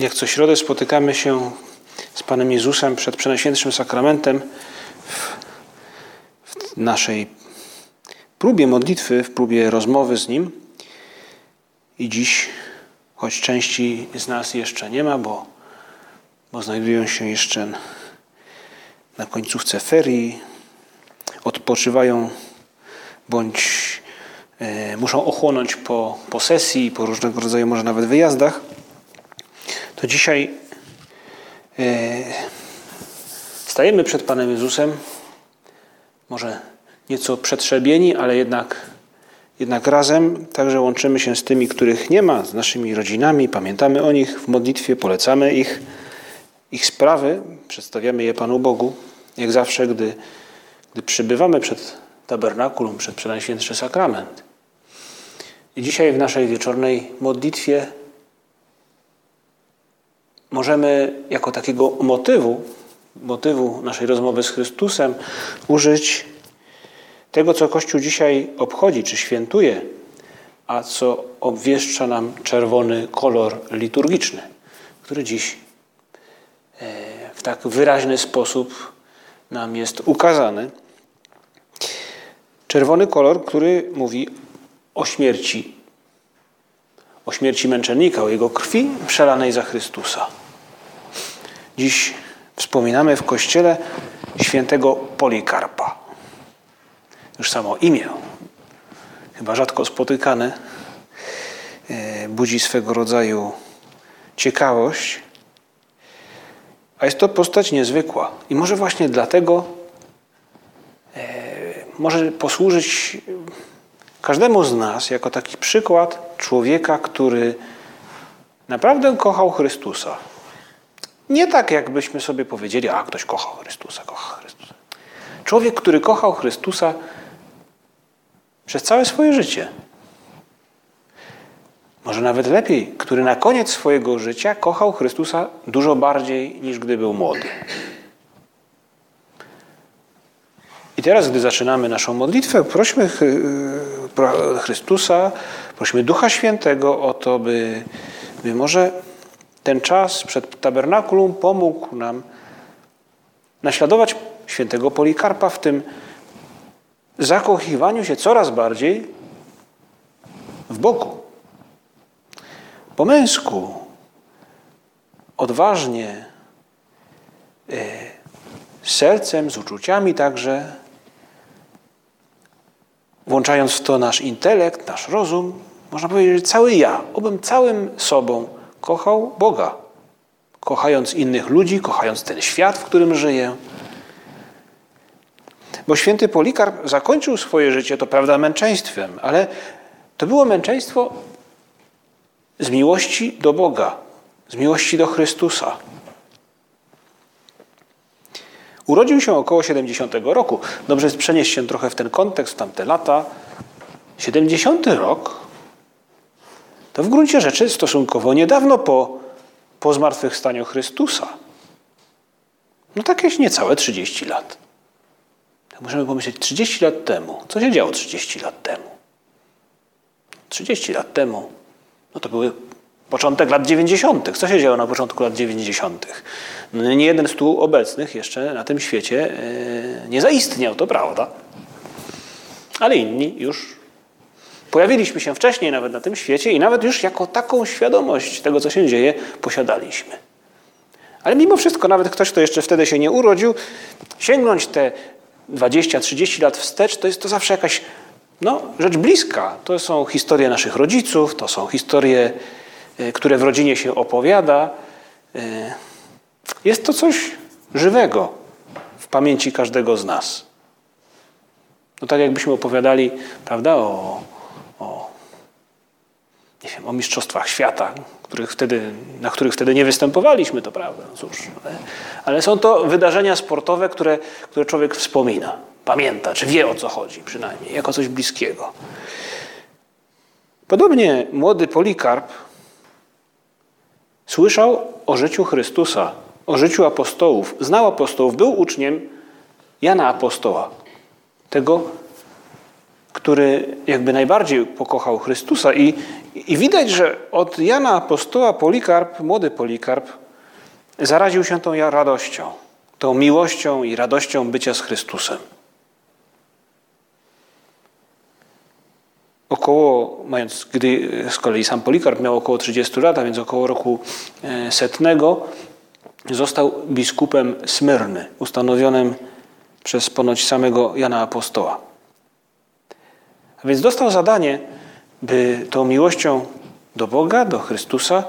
Jak co środę spotykamy się z Panem Jezusem przed Przenajświętszym Sakramentem w, w naszej próbie modlitwy, w próbie rozmowy z Nim. I dziś, choć części z nas jeszcze nie ma, bo, bo znajdują się jeszcze na końcówce ferii, odpoczywają bądź e, muszą ochłonąć po, po sesji, po różnego rodzaju może nawet wyjazdach, to dzisiaj e, stajemy przed Panem Jezusem, może nieco przetrzebieni, ale jednak, jednak razem także łączymy się z tymi, których nie ma, z naszymi rodzinami, pamiętamy o nich w modlitwie, polecamy ich, ich sprawy, przedstawiamy je Panu Bogu, jak zawsze, gdy, gdy przybywamy przed tabernakulum, przed Przenajświętszy Sakrament. I dzisiaj w naszej wieczornej modlitwie możemy jako takiego motywu, motywu naszej rozmowy z Chrystusem użyć tego, co Kościół dzisiaj obchodzi czy świętuje, a co obwieszcza nam czerwony kolor liturgiczny, który dziś e, w tak wyraźny sposób nam jest ukazany. Czerwony kolor, który mówi o śmierci, o śmierci męczennika, o jego krwi przelanej za Chrystusa. Dziś wspominamy w kościele świętego Polikarpa. Już samo imię, chyba rzadko spotykane, e, budzi swego rodzaju ciekawość. A jest to postać niezwykła. I może właśnie dlatego e, może posłużyć każdemu z nas jako taki przykład człowieka, który naprawdę kochał Chrystusa nie tak, jakbyśmy sobie powiedzieli, a ktoś kochał Chrystusa, kocha Chrystusa. Człowiek, który kochał Chrystusa przez całe swoje życie. Może nawet lepiej, który na koniec swojego życia kochał Chrystusa dużo bardziej niż gdy był młody. I teraz, gdy zaczynamy naszą modlitwę, prośmy Chrystusa, prosimy Ducha Świętego o to, by, by może ten czas przed tabernakulum pomógł nam naśladować świętego Polikarpa w tym zakochiwaniu się coraz bardziej w Bogu. Po męsku, odważnie, e, sercem, z uczuciami także, włączając w to nasz intelekt, nasz rozum, można powiedzieć, że cały ja, obym całym sobą kochał Boga. Kochając innych ludzi, kochając ten świat, w którym żyje. Bo święty Polikarp zakończył swoje życie, to prawda, męczeństwem, ale to było męczeństwo z miłości do Boga, z miłości do Chrystusa. Urodził się około 70 roku. Dobrze jest przenieść się trochę w ten kontekst, w tamte lata. 70 rok to w gruncie rzeczy stosunkowo niedawno po, po zmartwychwstaniu Chrystusa. No takieś niecałe 30 lat. Tak możemy pomyśleć, 30 lat temu, co się działo 30 lat temu? 30 lat temu, no to były początek lat 90. Co się działo na początku lat 90.? No nie jeden z tu obecnych jeszcze na tym świecie e, nie zaistniał, to prawda. Ale inni już Pojawiliśmy się wcześniej nawet na tym świecie i nawet już jako taką świadomość tego, co się dzieje, posiadaliśmy. Ale mimo wszystko, nawet ktoś, kto jeszcze wtedy się nie urodził, sięgnąć te 20-30 lat wstecz, to jest to zawsze jakaś no, rzecz bliska. To są historie naszych rodziców, to są historie, które w rodzinie się opowiada. E, jest to coś żywego w pamięci każdego z nas. No tak jakbyśmy opowiadali, prawda, o o, nie wiem, o mistrzostwach świata, których wtedy, na których wtedy nie występowaliśmy, to prawda, no cóż, ale, ale są to wydarzenia sportowe, które, które człowiek wspomina, pamięta, czy wie o co chodzi przynajmniej, jako coś bliskiego. Podobnie młody Polikarp słyszał o życiu Chrystusa, o życiu apostołów, znał apostołów, był uczniem Jana Apostoła, tego, który jakby najbardziej pokochał Chrystusa. I, I widać, że od Jana Apostoła Polikarp, młody Polikarp, zaraził się tą radością, tą miłością i radością bycia z Chrystusem. Około, mając, gdy z kolei sam Polikarp miał około 30 lat, a więc około roku e, setnego, został biskupem Smyrny, ustanowionym przez ponoć samego Jana Apostoła. A więc dostał zadanie, by tą miłością do Boga, do Chrystusa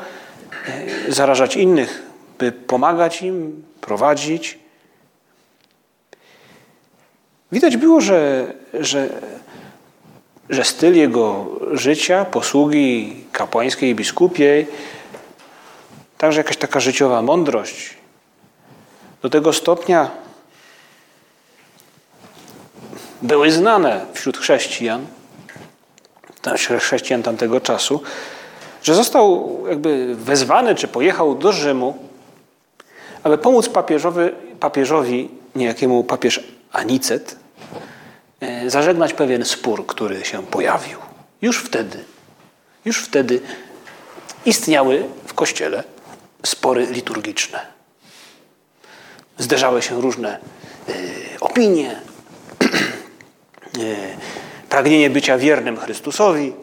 e, zarażać innych, by pomagać im, prowadzić. Widać było, że, że, że styl jego życia, posługi kapłańskiej i biskupiej, także jakaś taka życiowa mądrość, do tego stopnia były znane wśród chrześcijan, chrześcijan tamtego czasu, że został jakby wezwany czy pojechał do Rzymu, aby pomóc papieżowi, papieżowi niejakiemu papież Anicet, zażegnać pewien spór, który się pojawił. Już wtedy, już wtedy istniały w Kościele spory liturgiczne. Zderzały się różne e, opinie, e, pragnienie bycia wiernym Chrystusowi,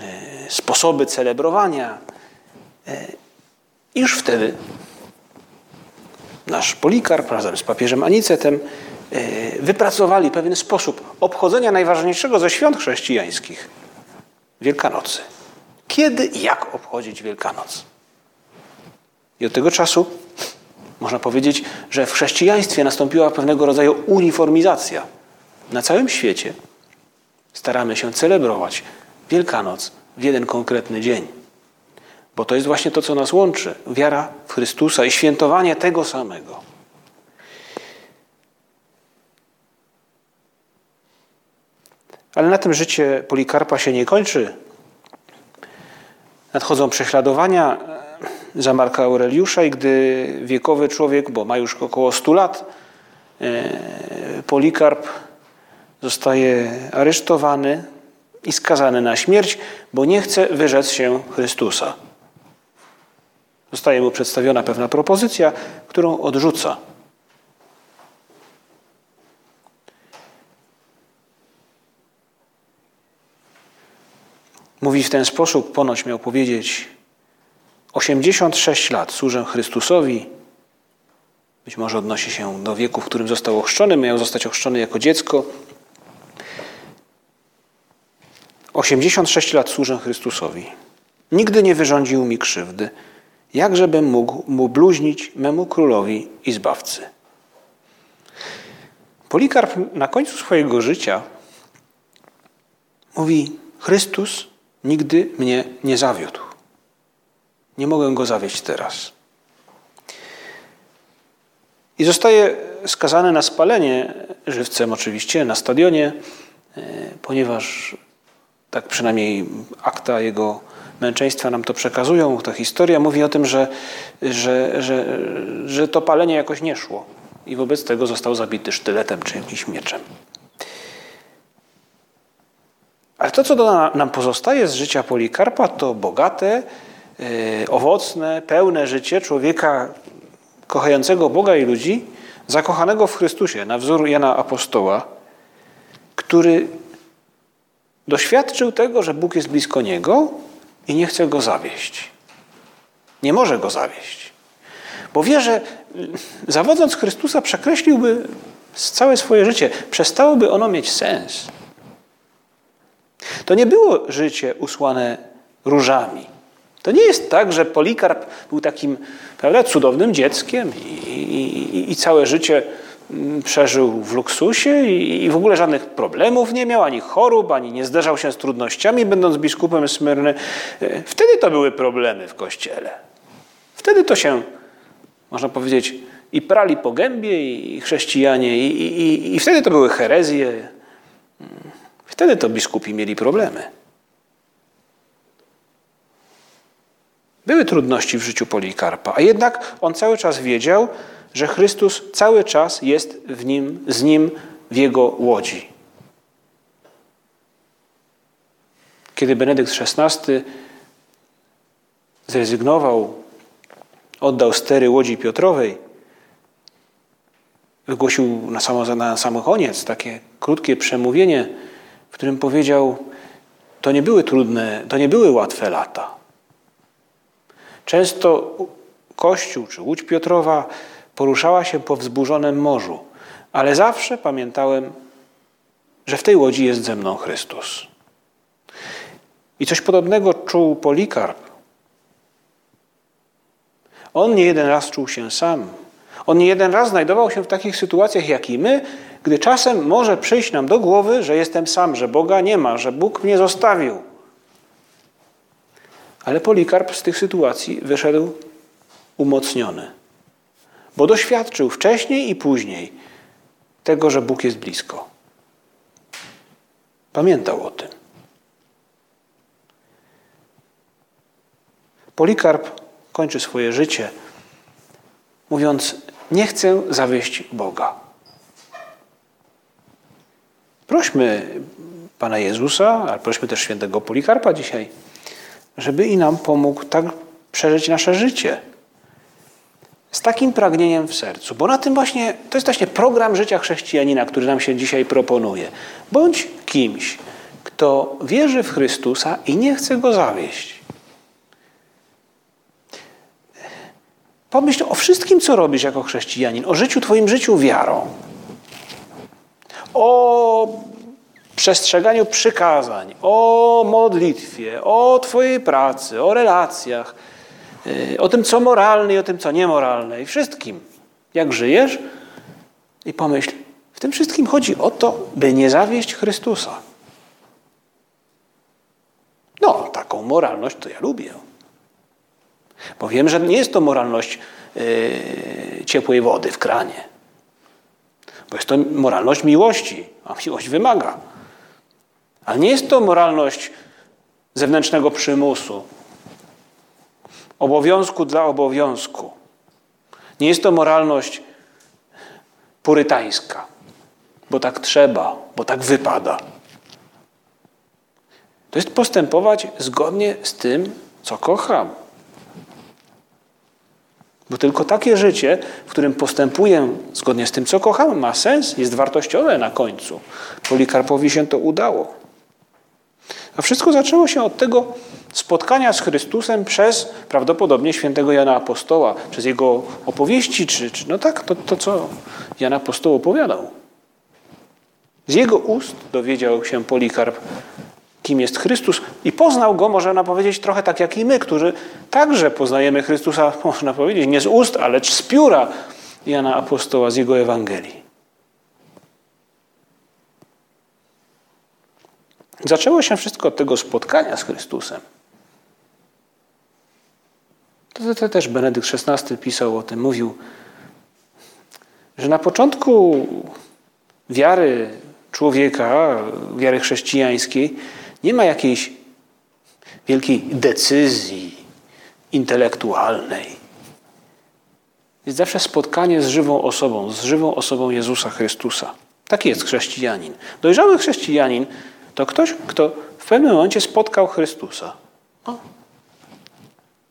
e, sposoby celebrowania. E, I już wtedy nasz Polikarp razem z papieżem Anicetem e, wypracowali pewien sposób obchodzenia najważniejszego ze świąt chrześcijańskich Wielkanocy. Kiedy i jak obchodzić Wielkanoc? I od tego czasu można powiedzieć, że w chrześcijaństwie nastąpiła pewnego rodzaju uniformizacja na całym świecie staramy się celebrować Wielkanoc w jeden konkretny dzień. Bo to jest właśnie to, co nas łączy wiara w Chrystusa i świętowanie tego samego. Ale na tym życie Polikarpa się nie kończy. Nadchodzą prześladowania za Marka Aureliusza i gdy wiekowy człowiek, bo ma już około 100 lat, e, Polikarp zostaje aresztowany i skazany na śmierć, bo nie chce wyrzec się Chrystusa. Zostaje mu przedstawiona pewna propozycja, którą odrzuca. Mówi w ten sposób, ponoć miał powiedzieć: 86 lat służę Chrystusowi. Być może odnosi się do wieku, w którym został ochrzczony. Miał zostać ochrzczony jako dziecko. 86 lat służę Chrystusowi. Nigdy nie wyrządził mi krzywdy, jakżebym mógł mu bluźnić memu królowi i zbawcy. Polikarp na końcu swojego życia mówi: Chrystus nigdy mnie nie zawiódł. Nie mogę go zawieść teraz. I zostaje skazany na spalenie żywcem, oczywiście, na stadionie, e, ponieważ tak przynajmniej akta jego męczeństwa nam to przekazują. Ta historia mówi o tym, że, że, że, że to palenie jakoś nie szło i wobec tego został zabity sztyletem czy jakimś mieczem. Ale to, co nam pozostaje z życia Polikarpa, to bogate, yy, owocne, pełne życie człowieka kochającego Boga i ludzi, zakochanego w Chrystusie, na wzór Jana Apostoła, który doświadczył tego, że Bóg jest blisko niego i nie chce go zawieść. Nie może go zawieść. Bo wie, że zawodząc Chrystusa przekreśliłby całe swoje życie, przestałoby ono mieć sens. To nie było życie usłane różami. To nie jest tak, że Polikarp był takim prawda, cudownym dzieckiem i, i, i całe życie mm, przeżył w luksusie i w ogóle żadnych problemów nie miał, ani chorób, ani nie zderzał się z trudnościami, będąc biskupem Smyrny. E, wtedy to były problemy w kościele. Wtedy to się, można powiedzieć, i prali po gębie, i chrześcijanie, i, i, i wtedy to były herezje. Wtedy to biskupi mieli problemy. Były trudności w życiu Polikarpa, a jednak on cały czas wiedział, że Chrystus cały czas jest w nim, z nim w jego łodzi. Kiedy Benedykt XVI zrezygnował, oddał stery łodzi Piotrowej, wygłosił na, samo, na sam koniec takie krótkie przemówienie, w którym powiedział: To nie były trudne, to nie były łatwe lata. Często Kościół czy Łódź Piotrowa poruszała się po wzburzonym morzu, ale zawsze pamiętałem, że w tej łodzi jest ze mną Chrystus. I coś podobnego czuł Polikarp. On nie jeden raz czuł się sam. On nie jeden raz znajdował się w takich sytuacjach jak i my, gdy czasem może przyjść nam do głowy, że jestem sam, że Boga nie ma, że Bóg mnie zostawił. Ale Polikarp z tych sytuacji wyszedł umocniony, bo doświadczył wcześniej i później tego, że Bóg jest blisko. Pamiętał o tym. Polikarp kończy swoje życie mówiąc: Nie chcę zawieść Boga. Prośmy Pana Jezusa, ale prośmy też świętego Polikarpa dzisiaj, żeby i nam pomógł tak przeżyć nasze życie. Z takim pragnieniem w sercu, bo na tym właśnie, to jest właśnie program życia chrześcijanina, który nam się dzisiaj proponuje. Bądź kimś, kto wierzy w Chrystusa i nie chce go zawieść. Pomyśl o wszystkim, co robisz jako chrześcijanin, o życiu, Twoim życiu wiarą, o przestrzeganiu przykazań, o modlitwie, o Twojej pracy, o relacjach, y, o tym, co moralne i o tym, co niemoralne, i wszystkim. Jak żyjesz? I pomyśl, w tym wszystkim chodzi o to, by nie zawieść Chrystusa. No, taką moralność to ja lubię. Bo wiem, że nie jest to moralność yy, ciepłej wody w kranie. Bo jest to moralność miłości, a miłość wymaga. Ale nie jest to moralność zewnętrznego przymusu, obowiązku dla obowiązku. Nie jest to moralność purytańska, bo tak trzeba, bo tak wypada. To jest postępować zgodnie z tym, co kocham. Bo tylko takie życie, w którym postępuję zgodnie z tym, co kocham, ma sens, jest wartościowe na końcu. Polikarpowi się to udało. A wszystko zaczęło się od tego spotkania z Chrystusem przez prawdopodobnie świętego Jana Apostoła, przez jego opowieści, czy, czy no tak, to, to co Jan Apostoł opowiadał. Z jego ust dowiedział się Polikarp, kim jest Chrystus i poznał go, można powiedzieć, trochę tak jak i my, którzy także poznajemy Chrystusa, można powiedzieć, nie z ust, ale z pióra Jana Apostoła, z jego Ewangelii. Zaczęło się wszystko od tego spotkania z Chrystusem. To, to też Benedykt XVI pisał o tym, mówił, że na początku wiary człowieka, wiary chrześcijańskiej, nie ma jakiejś wielkiej decyzji intelektualnej. Jest zawsze spotkanie z żywą osobą, z żywą osobą Jezusa Chrystusa. Taki jest chrześcijanin. Dojrzały chrześcijanin to ktoś, kto w pewnym momencie spotkał Chrystusa. O,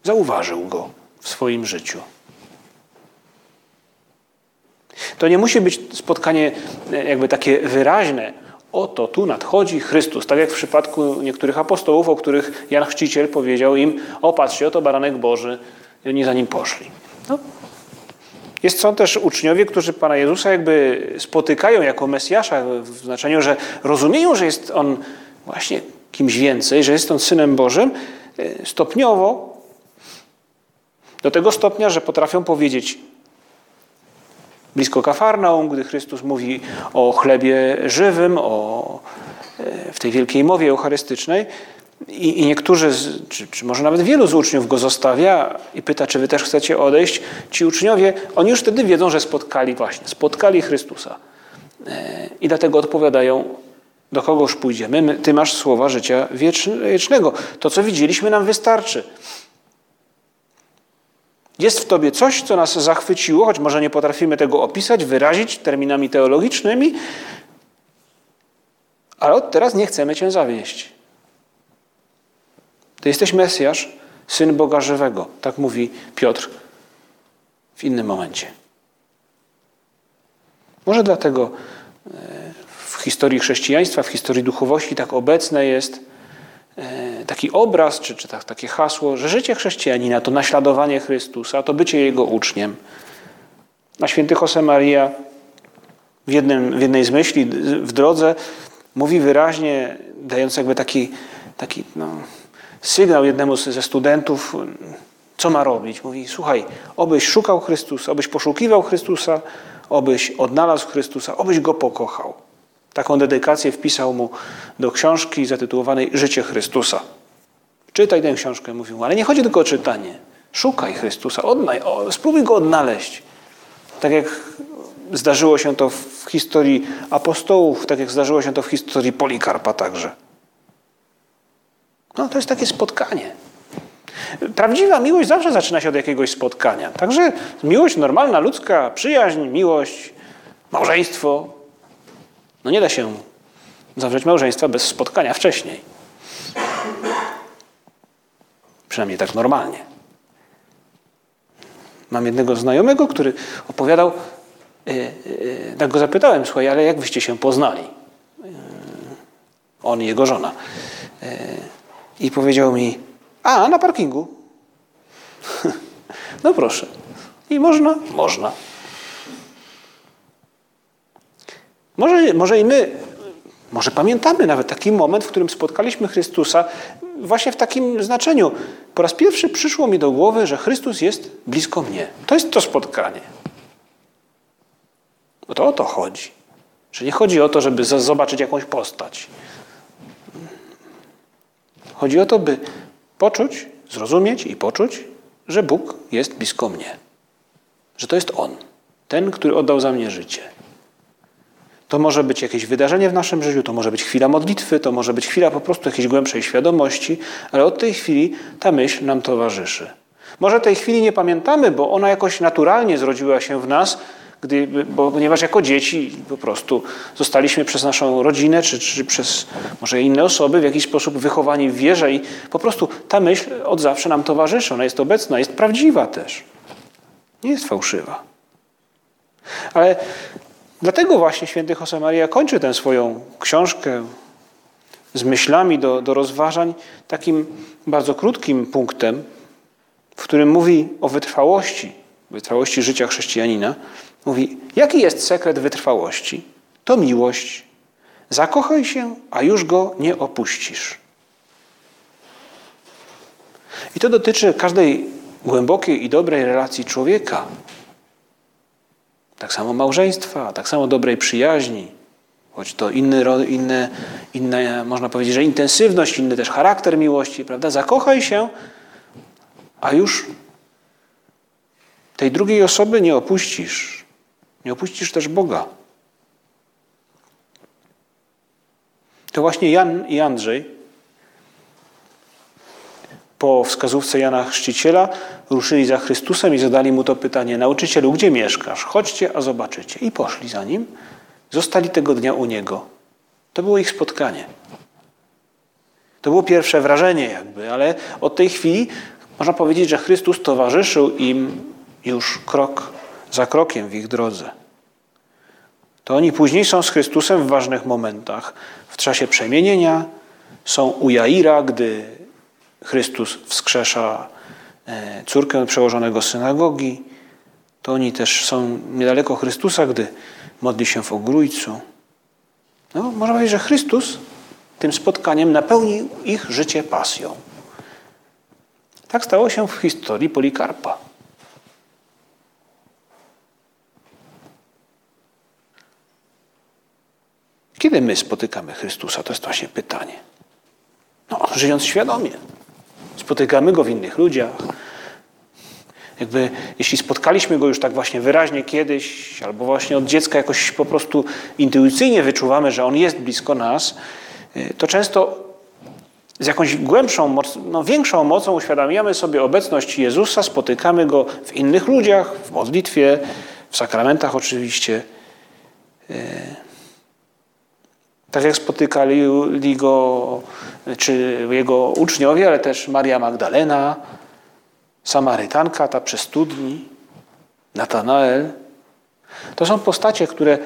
zauważył go w swoim życiu. To nie musi być spotkanie e, jakby takie wyraźne, Oto tu nadchodzi Chrystus. Tak jak w przypadku niektórych apostołów, o których Jan Chrzciciel powiedział im: O, patrzcie, oto baranek Boży. I oni za nim poszli. No. Jest, są też uczniowie, którzy Pana Jezusa jakby spotykają jako Mesjasza, w znaczeniu, że rozumieją, że jest On właśnie kimś więcej, że jest On Synem Bożym, e, stopniowo, do tego stopnia, że potrafią powiedzieć blisko Kafarnaum, gdy Chrystus mówi o chlebie żywym, o, e, w tej wielkiej mowie eucharystycznej. I, i niektórzy, z, czy, czy może nawet wielu z uczniów go zostawia i pyta, czy wy też chcecie odejść. Ci uczniowie, oni już wtedy wiedzą, że spotkali właśnie, spotkali Chrystusa. E, I dlatego odpowiadają, do kogoż pójdziemy? My, ty masz słowa życia wiecznego. To, co widzieliśmy, nam wystarczy. Jest w tobie coś, co nas zachwyciło, choć może nie potrafimy tego opisać, wyrazić terminami teologicznymi, ale od teraz nie chcemy Cię zawieść. Ty jesteś Mesjasz, Syn Boga Żywego. Tak mówi Piotr w innym momencie. Może dlatego e, w historii chrześcijaństwa, w historii duchowości tak obecne jest taki obraz, czy, czy tak, takie hasło, że życie chrześcijanina to naśladowanie Chrystusa, to bycie Jego uczniem. A święty Josemaria w, jednym, w jednej z myśli w drodze mówi wyraźnie, dając jakby taki, taki no, sygnał jednemu ze studentów, co ma robić. Mówi, słuchaj, obyś szukał Chrystusa, obyś poszukiwał Chrystusa, obyś odnalazł Chrystusa, obyś Go pokochał. Taką dedykację wpisał mu do książki zatytułowanej Życie Chrystusa. Czytaj tę książkę, mówił, ale nie chodzi tylko o czytanie. Szukaj Chrystusa, odnaj, o, spróbuj Go odnaleźć. Tak jak zdarzyło się to w historii apostołów, tak jak zdarzyło się to w historii Polikarpa także. No to jest takie spotkanie. Prawdziwa miłość zawsze zaczyna się od jakiegoś spotkania. Także miłość normalna, ludzka, przyjaźń, miłość, małżeństwo. No nie da się zawrzeć małżeństwa bez spotkania wcześniej. Przynajmniej tak normalnie. Mam jednego znajomego, który opowiadał, e, e, tak go zapytałem, słuchaj, ale jak wyście się poznali? E, on i jego żona. I powiedział mi, a na parkingu. no proszę. I można? Można. Może, może i my, może pamiętamy nawet taki moment, w którym spotkaliśmy Chrystusa, właśnie w takim znaczeniu. Po raz pierwszy przyszło mi do głowy, że Chrystus jest blisko mnie. To jest to spotkanie. Bo to o to chodzi. Że nie chodzi o to, żeby zobaczyć jakąś postać. Chodzi o to, by poczuć, zrozumieć i poczuć, że Bóg jest blisko mnie. Że to jest On, ten, który oddał za mnie życie. To może być jakieś wydarzenie w naszym życiu, to może być chwila modlitwy, to może być chwila po prostu jakiejś głębszej świadomości, ale od tej chwili ta myśl nam towarzyszy. Może tej chwili nie pamiętamy, bo ona jakoś naturalnie zrodziła się w nas, gdy, bo, ponieważ jako dzieci po prostu zostaliśmy przez naszą rodzinę, czy, czy przez może inne osoby w jakiś sposób wychowani w wierze i po prostu ta myśl od zawsze nam towarzyszy. Ona jest obecna, jest prawdziwa też. Nie jest fałszywa. Ale dlatego właśnie święty Josemaria kończy tę swoją książkę z myślami do, do rozważań takim bardzo krótkim punktem, w którym mówi o wytrwałości, wytrwałości życia chrześcijanina, Mówi, jaki jest sekret wytrwałości? To miłość. Zakochaj się, a już go nie opuścisz. I to dotyczy każdej głębokiej i dobrej relacji człowieka. Tak samo małżeństwa, tak samo dobrej przyjaźni, choć to inny, inne, inne, można powiedzieć, że intensywność, inny też charakter miłości, prawda? Zakochaj się, a już tej drugiej osoby nie opuścisz. Nie opuścisz też Boga. To właśnie Jan i Andrzej po wskazówce Jana Chrzciciela ruszyli za Chrystusem i zadali mu to pytanie: Nauczycielu, gdzie mieszkasz? Chodźcie, a zobaczycie. I poszli za nim. Zostali tego dnia u niego. To było ich spotkanie. To było pierwsze wrażenie, jakby, ale od tej chwili można powiedzieć, że Chrystus towarzyszył im już krok za krokiem w ich drodze. To oni później są z Chrystusem w ważnych momentach. W czasie przemienienia są u Jaira, gdy Chrystus wskrzesza e, córkę przełożonego synagogi, to oni też są niedaleko Chrystusa, gdy modli się w ogrójcu. No, można powiedzieć, że Chrystus tym spotkaniem napełnił ich życie pasją. Tak stało się w historii Polikarpa. Kiedy my spotykamy Chrystusa? To jest właśnie pytanie. No, żyjąc świadomie, Spotykamy Go w innych ludziach. Jakby, jeśli spotkaliśmy Go już tak właśnie wyraźnie kiedyś, albo właśnie od dziecka jakoś po prostu intuicyjnie wyczuwamy, że On jest blisko nas, y, to często z jakąś głębszą, no większą mocą uświadamiamy sobie obecność Jezusa, spotykamy Go w innych ludziach, w modlitwie, w sakramentach oczywiście. Tak jak spotykali go czy jego uczniowie, ale też Maria Magdalena, Samarytanka, ta przy studni, Natanael. To są postacie, które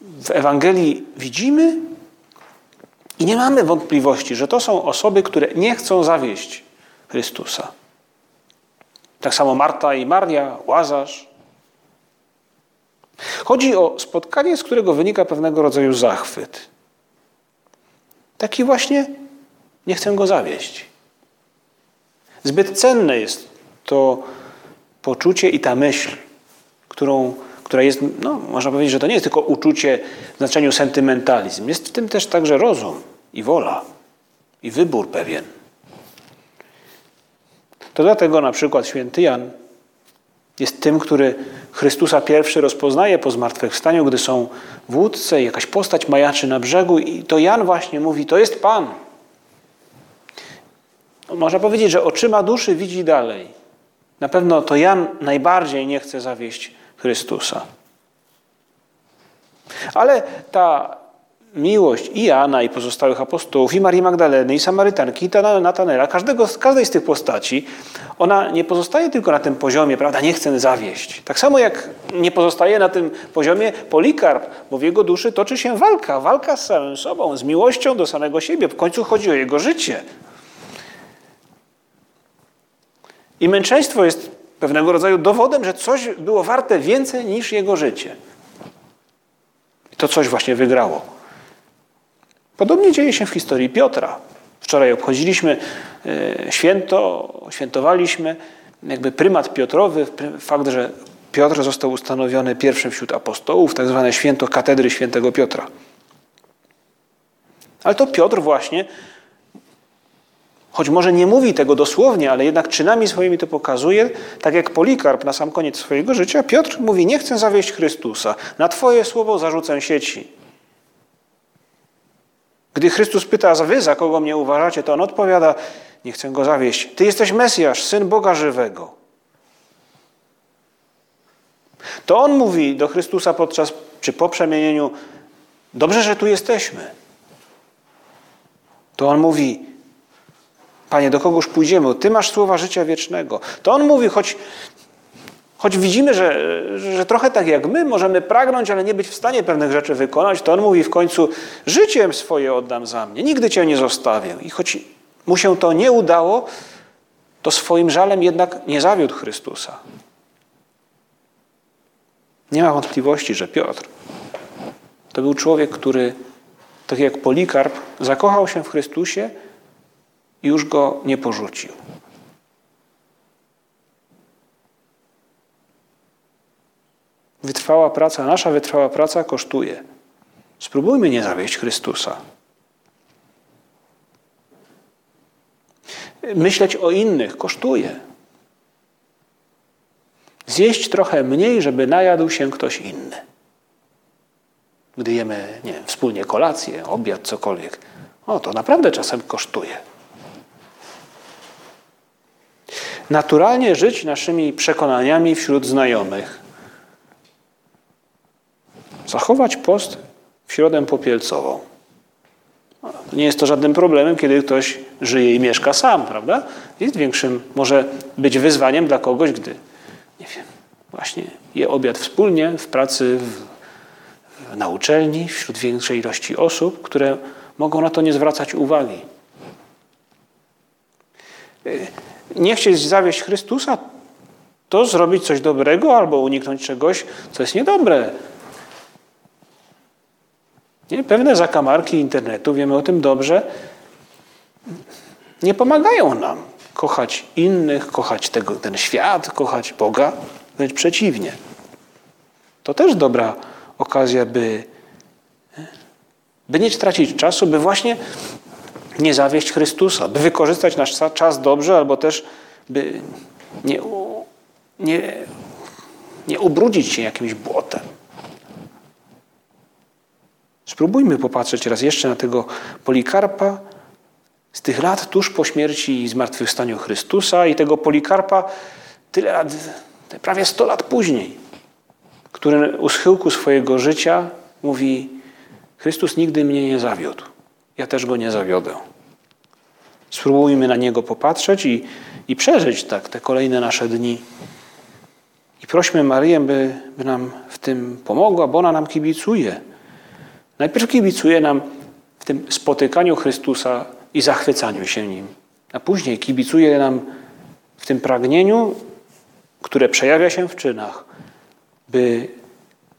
w Ewangelii widzimy i nie mamy wątpliwości, że to są osoby, które nie chcą zawieść Chrystusa. Tak samo Marta i Maria, Łazarz. Chodzi o spotkanie, z którego wynika pewnego rodzaju zachwyt. Taki właśnie nie chcę go zawieść. Zbyt cenne jest to poczucie i ta myśl, którą, która jest, no, można powiedzieć, że to nie jest tylko uczucie w znaczeniu sentymentalizm. Jest w tym też także rozum i wola i wybór pewien. To dlatego na przykład święty Jan jest tym, który Chrystusa pierwszy rozpoznaje po zmartwychwstaniu, gdy są w łódce, jakaś postać majaczy na brzegu i to Jan właśnie mówi, to jest Pan. Można powiedzieć, że oczyma duszy widzi dalej. Na pewno to Jan najbardziej nie chce zawieść Chrystusa. Ale ta miłość i Jana, i pozostałych apostołów, i Marii Magdaleny, i Samarytanki, i Natanela, każdego, każdej z tych postaci, ona nie pozostaje tylko na tym poziomie, prawda, nie chcę zawieść. Tak samo jak nie pozostaje na tym poziomie Polikarp, bo w jego duszy toczy się walka, walka z samym sobą, z miłością do samego siebie. W końcu chodzi o jego życie. I męczeństwo jest pewnego rodzaju dowodem, że coś było warte więcej niż jego życie. I to coś właśnie wygrało. Podobnie dzieje się w historii Piotra. Wczoraj obchodziliśmy e, święto, świętowaliśmy jakby prymat Piotrowy, fakt, że Piotr został ustanowiony pierwszym wśród apostołów, tak zwane święto katedry świętego Piotra. Ale to Piotr właśnie, choć może nie mówi tego dosłownie, ale jednak czynami swoimi to pokazuje, tak jak Polikarp na sam koniec swojego życia, Piotr mówi, nie chcę zawieść Chrystusa, na Twoje słowo zarzucę sieci. Gdy Chrystus pyta, wy za kogo mnie uważacie, to on odpowiada, nie chcę go zawieść. Ty jesteś Mesjasz, Syn Boga żywego. To on mówi do Chrystusa podczas, czy po przemienieniu, dobrze, że tu jesteśmy. To on mówi, Panie, do kogoż pójdziemy? Ty masz słowa życia wiecznego. To on mówi, choć Choć widzimy, że, że trochę tak jak my możemy pragnąć, ale nie być w stanie pewnych rzeczy wykonać, to on mówi w końcu: Życiem swoje oddam za mnie, nigdy cię nie zostawię. I choć mu się to nie udało, to swoim żalem jednak nie zawiódł Chrystusa. Nie ma wątpliwości, że Piotr to był człowiek, który, tak jak Polikarp, zakochał się w Chrystusie i już go nie porzucił. Wytrwała praca, nasza wytrwała praca kosztuje. Spróbujmy nie zawieść Chrystusa. Myśleć o innych kosztuje. Zjeść trochę mniej, żeby najadł się ktoś inny. Gdy jemy, nie wiem, wspólnie kolację, obiad, cokolwiek, o, to naprawdę czasem kosztuje. Naturalnie żyć naszymi przekonaniami wśród znajomych Zachować post w środę popielcową. Nie jest to żadnym problemem, kiedy ktoś żyje i mieszka sam, prawda? Jest większym, może być wyzwaniem dla kogoś, gdy, nie wiem, właśnie je obiad wspólnie w pracy, w, na uczelni, wśród większej ilości osób, które mogą na to nie zwracać uwagi. Nie chcieć zawieść Chrystusa, to zrobić coś dobrego albo uniknąć czegoś, co jest niedobre. Nie? Pewne zakamarki internetu, wiemy o tym dobrze, nie pomagają nam kochać innych, kochać tego, ten świat, kochać Boga, wręcz przeciwnie. To też dobra okazja, by by nie tracić czasu, by właśnie nie zawieść Chrystusa, by wykorzystać nasz czas dobrze, albo też by nie, nie, nie ubrudzić się jakimś błotem. Spróbujmy popatrzeć raz jeszcze na tego Polikarpa z tych lat tuż po śmierci i zmartwychwstaniu Chrystusa i tego Polikarpa tyle lat, prawie 100 lat później, który u schyłku swojego życia mówi Chrystus nigdy mnie nie zawiódł. Ja też go nie zawiodę. Spróbujmy na niego popatrzeć i, i przeżyć tak te kolejne nasze dni. I prośmy Maryję, by, by nam w tym pomogła, bo ona nam kibicuje. Najpierw kibicuje nam w tym spotykaniu Chrystusa i zachwycaniu się Nim. A później kibicuje nam w tym pragnieniu, które przejawia się w czynach, by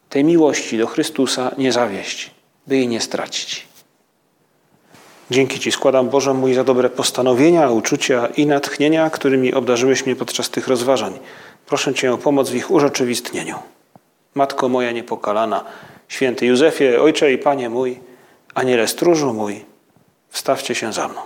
tej miłości do Chrystusa nie zawieść, by jej nie stracić. Dzięki Ci składam, Boże mój, za dobre postanowienia, uczucia i natchnienia, którymi obdarzyłeś mnie podczas tych rozważań. Proszę Cię o pomoc w ich urzeczywistnieniu. Matko moja niepokalana, święty Józefie, Ojcze i Panie mój, Aniele stróżu mój, wstawcie się za mną.